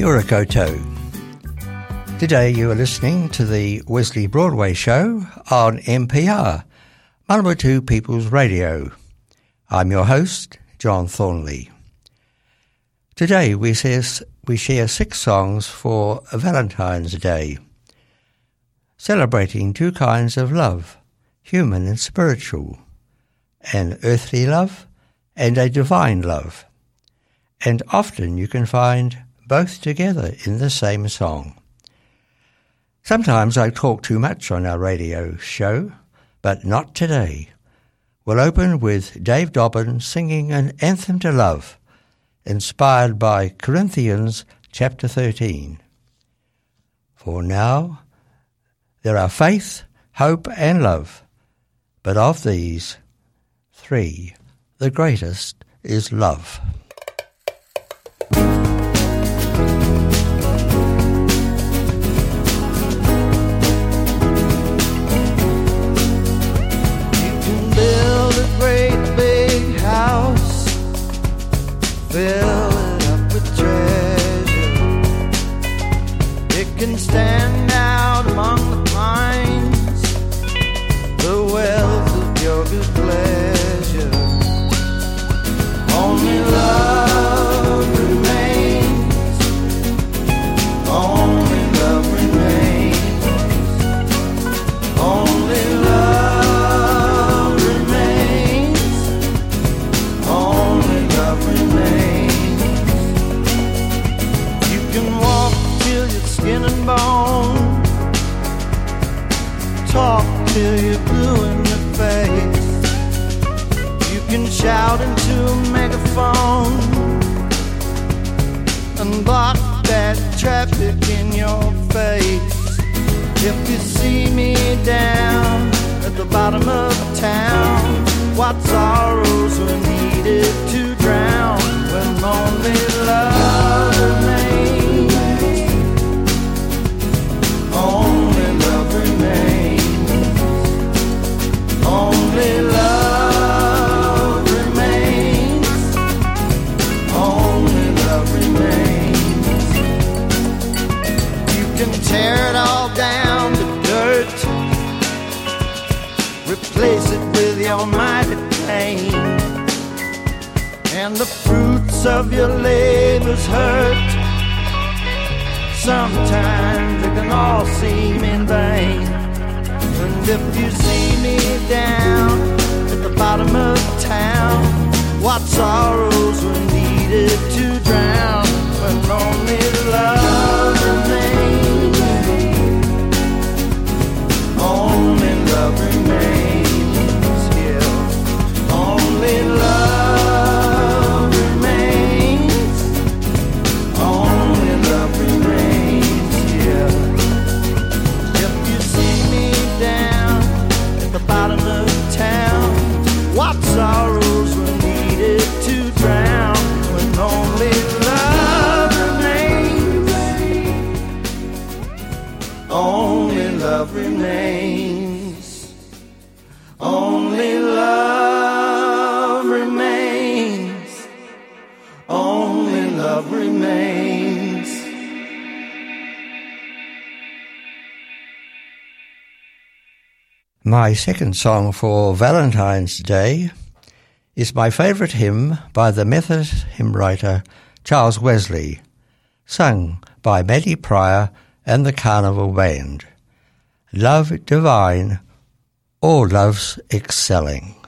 Kia ora koutou. Today you are listening to the Wesley Broadway Show on MPR, Manawatu People's Radio. I'm your host, John Thornley. Today we share, we share six songs for Valentine's Day, celebrating two kinds of love, human and spiritual, an earthly love and a divine love. And often you can find both together in the same song. Sometimes I talk too much on our radio show, but not today. We'll open with Dave Dobbyn singing an anthem to love, inspired by Corinthians chapter 13. For now there are faith, hope, and love, but of these three, the greatest is love. And block that traffic in your face. If you see me down at the bottom of town, what sorrows were needed to drown when only love remains. Only love remains. Only love tear it all down to dirt. Replace it with your mighty pain. And the fruits of your labors hurt. Sometimes it can all seem in vain. And if you see me down at the bottom of town, My second song for Valentine's Day is my favourite hymn by the Methodist hymn writer Charles Wesley, sung by Maddy Prior and the Carnival Band. Love divine, all love's excelling.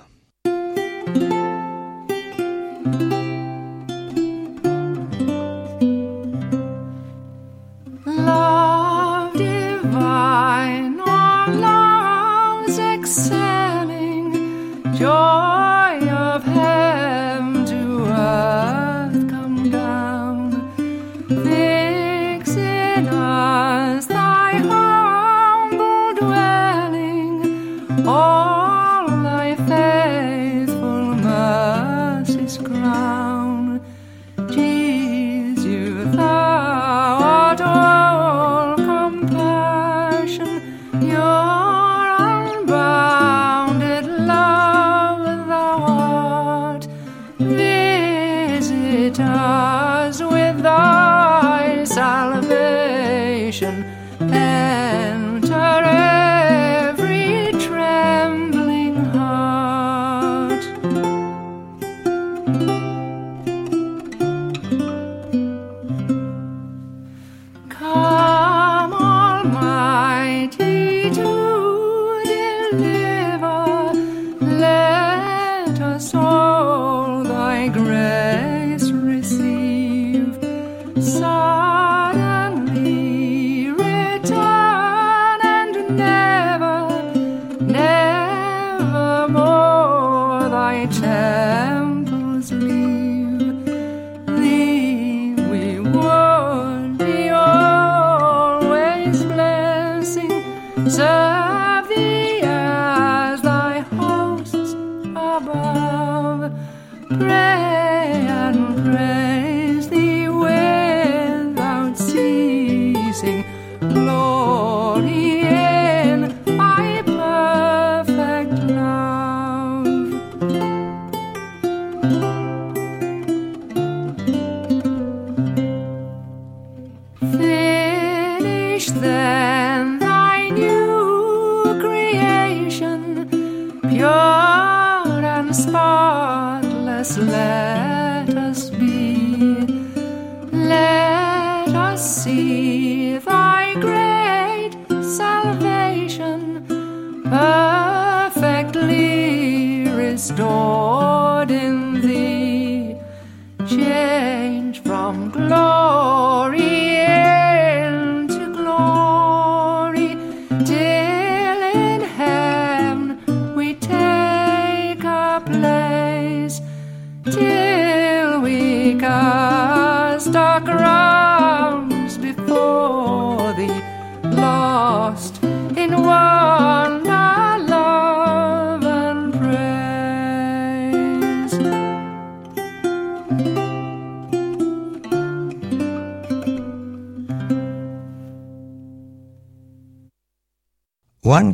One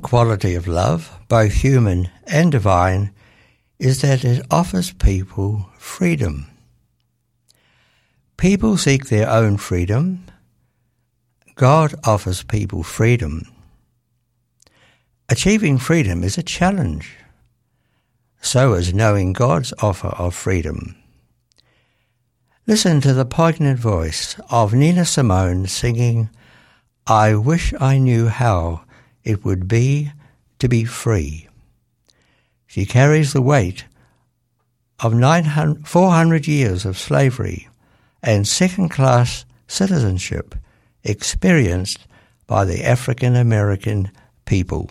quality of love, both human and divine, is that it offers people freedom. People seek their own freedom. God offers people freedom. Achieving freedom is a challenge. So is knowing God's offer of freedom. Listen to the poignant voice of Nina Simone singing, I Wish I Knew How it would be to be free. She carries the weight of 400 years of slavery and second class citizenship experienced by the African American people.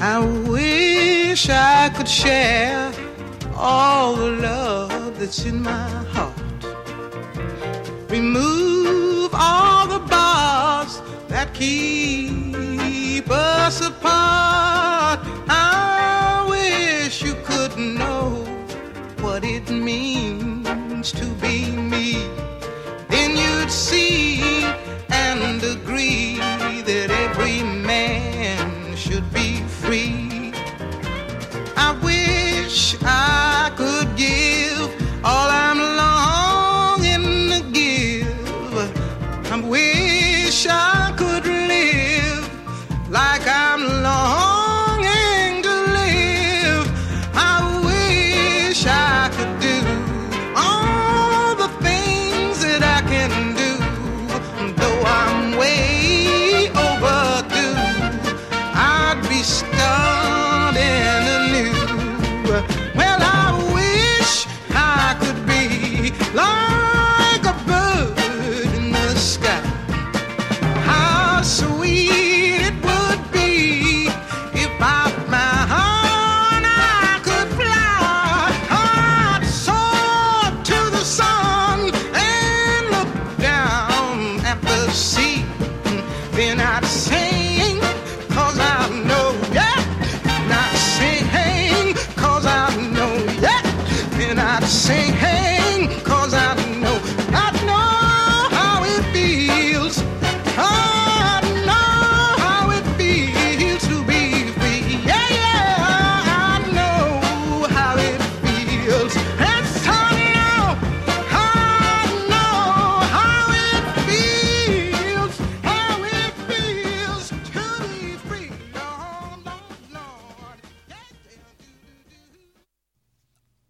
I wish I could share all the love that's in my heart. Remove all the bars that keep us apart. I wish you could know what it means to be.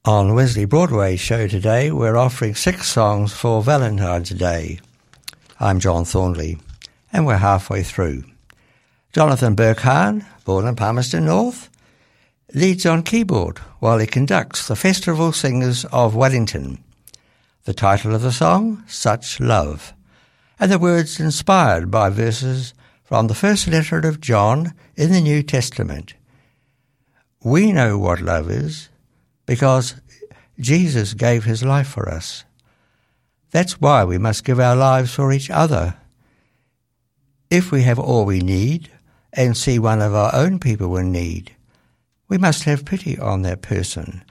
On Wesley Broadway show today, we're offering six songs for Valentine's Day. I'm John Thornley, and we're halfway through. Jonathan Berkahn, born in Palmerston North, leads on keyboard while he conducts the Festival Singers of Wellington. The title of the song, Such Love, and the words inspired by verses from the first letter of John in the New Testament. We know what love is because Jesus gave his life for us. That's why we must give our lives for each other. If we have all we need and see one of our own people in need, we must have pity on that person,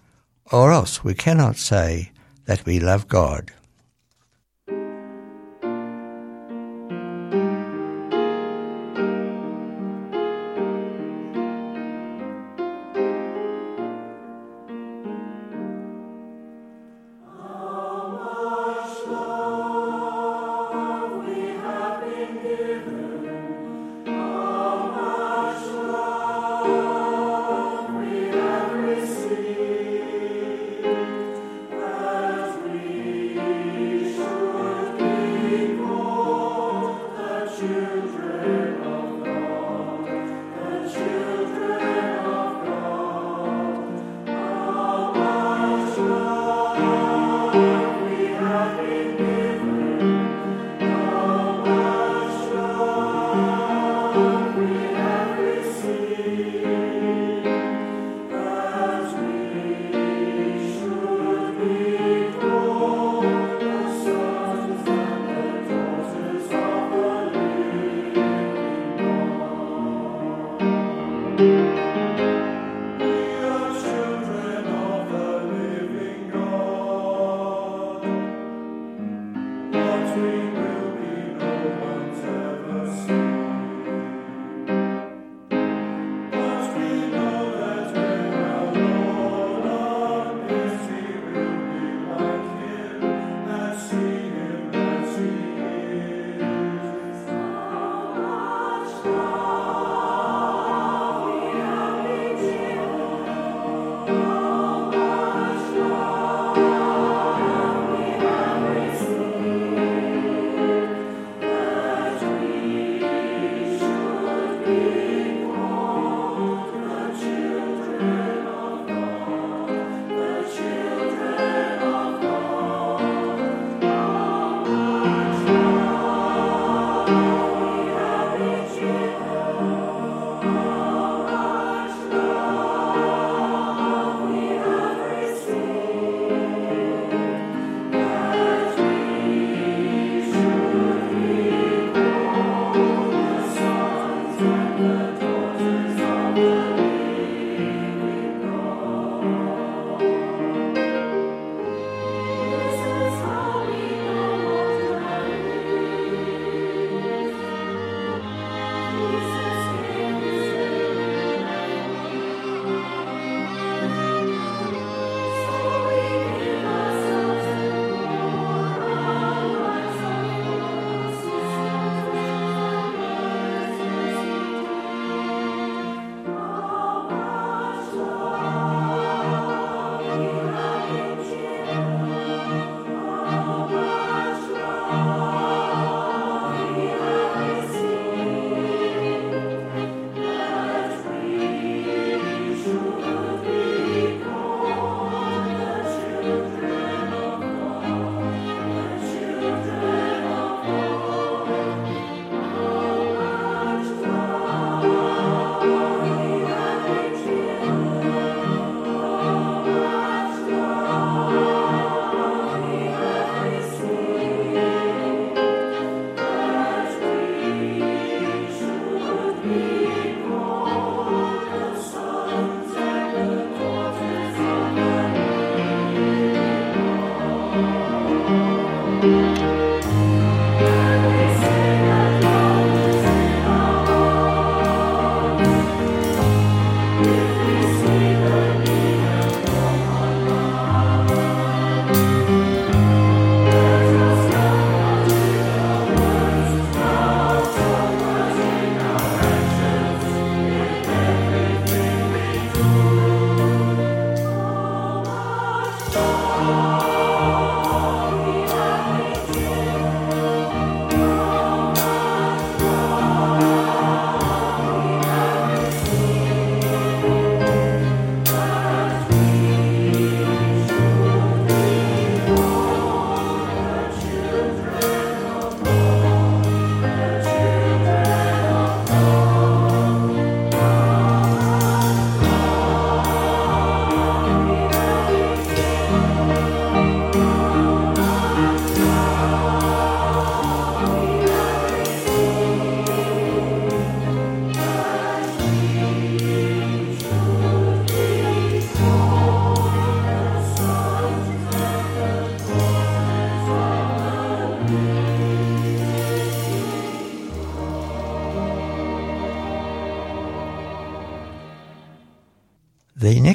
or else we cannot say that we love God.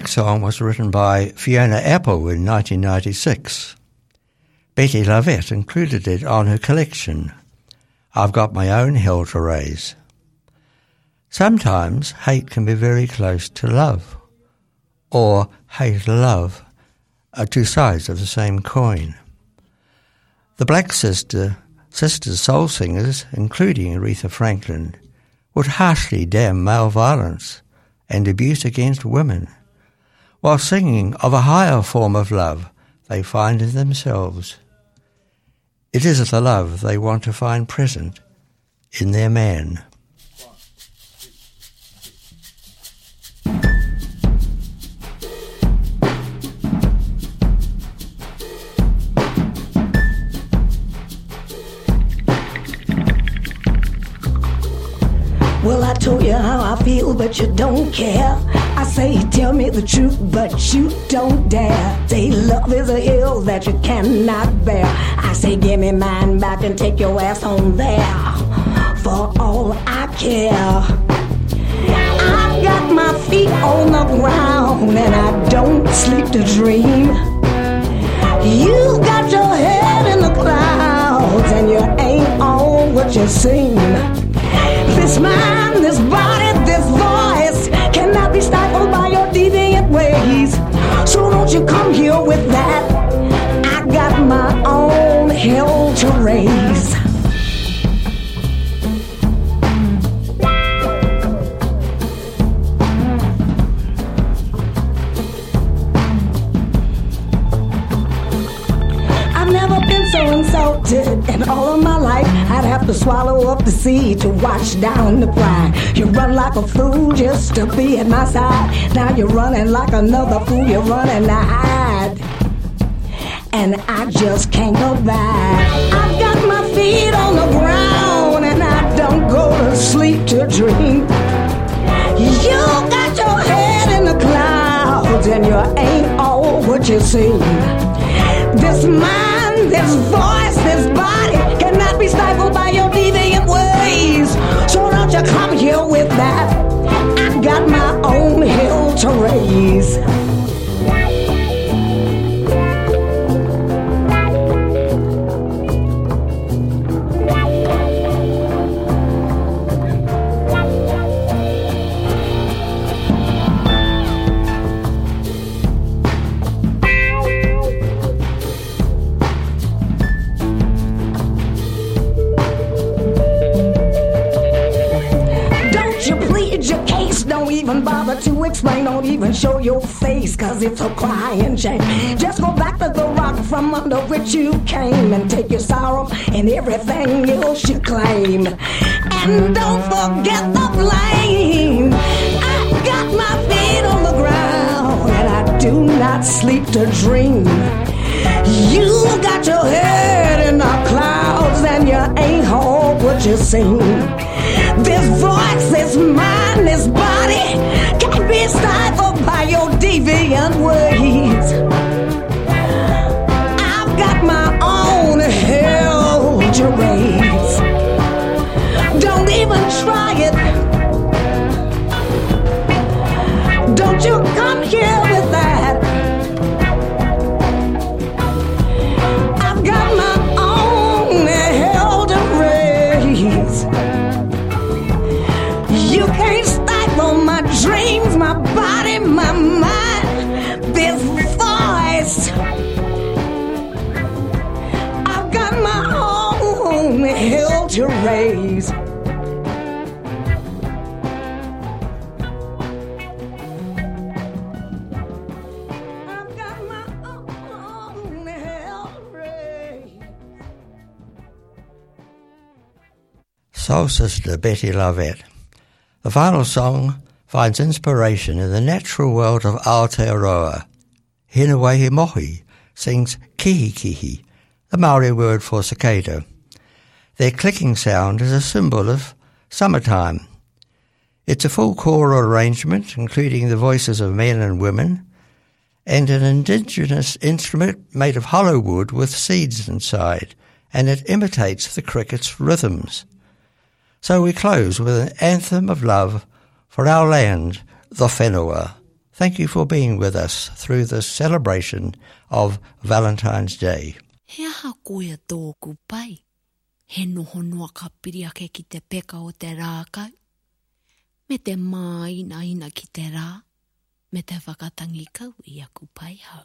Song was written by Fiona Apple in 1996. Bettye LaVette included it on her collection, I've Got My Own Hell to Raise. Sometimes hate can be very close to love, or hate love are two sides of the same coin. The Black Sister Sisters soul singers, including Aretha Franklin, would harshly damn male violence and abuse against women, while singing of a higher form of love they find in themselves. It is the love they want to find present in their man. You don't dare. Say, love is a hill that you cannot bear. I say, give me mine back and take your ass home there. For all I care. I've got my feet on the ground and I don't sleep to dream. You got your head in the clouds and you ain't all what you seem. This mind, this body, this voice cannot be stifled up the sea to wash down the pride. You run like a fool just to be at my side. Now you're running like another fool. You're running to hide. And I just can't go back. I've got my feet on the ground and I don't go to sleep to dream. You got your head in the clouds and you ain't all what you seem. This mind, this voice, Come here with that. Show your face, cause it's a crying shame. Just go back to the rock from under which you came and take your sorrow and everything else you claim. And don't forget the blame. I got my feet on the ground and I do not sleep to dream. You got your head in the clouds and you ain't all what you seem. This voice, is mine, body can't be stifled by your deviant ways. Soul Sister Bettye LaVette. The final song finds inspiration in the natural world of Aotearoa. Hinewehi Mohi sings kihi kihi, the Maori word for cicada. Their clicking sound is a symbol of summertime. It's a full choral arrangement, including the voices of men and women, and an indigenous instrument made of hollow wood with seeds inside, and it imitates the cricket's rhythms. So we close with an anthem of love for our land, the Whenua. Thank you for being with us through this celebration of Valentine's Day. He aha koe tōku pai. He noho noa ka piri ake ki te peka o te rākau. Me te māina ina ki te rā. Me te whakatangi kau i aku pai hau.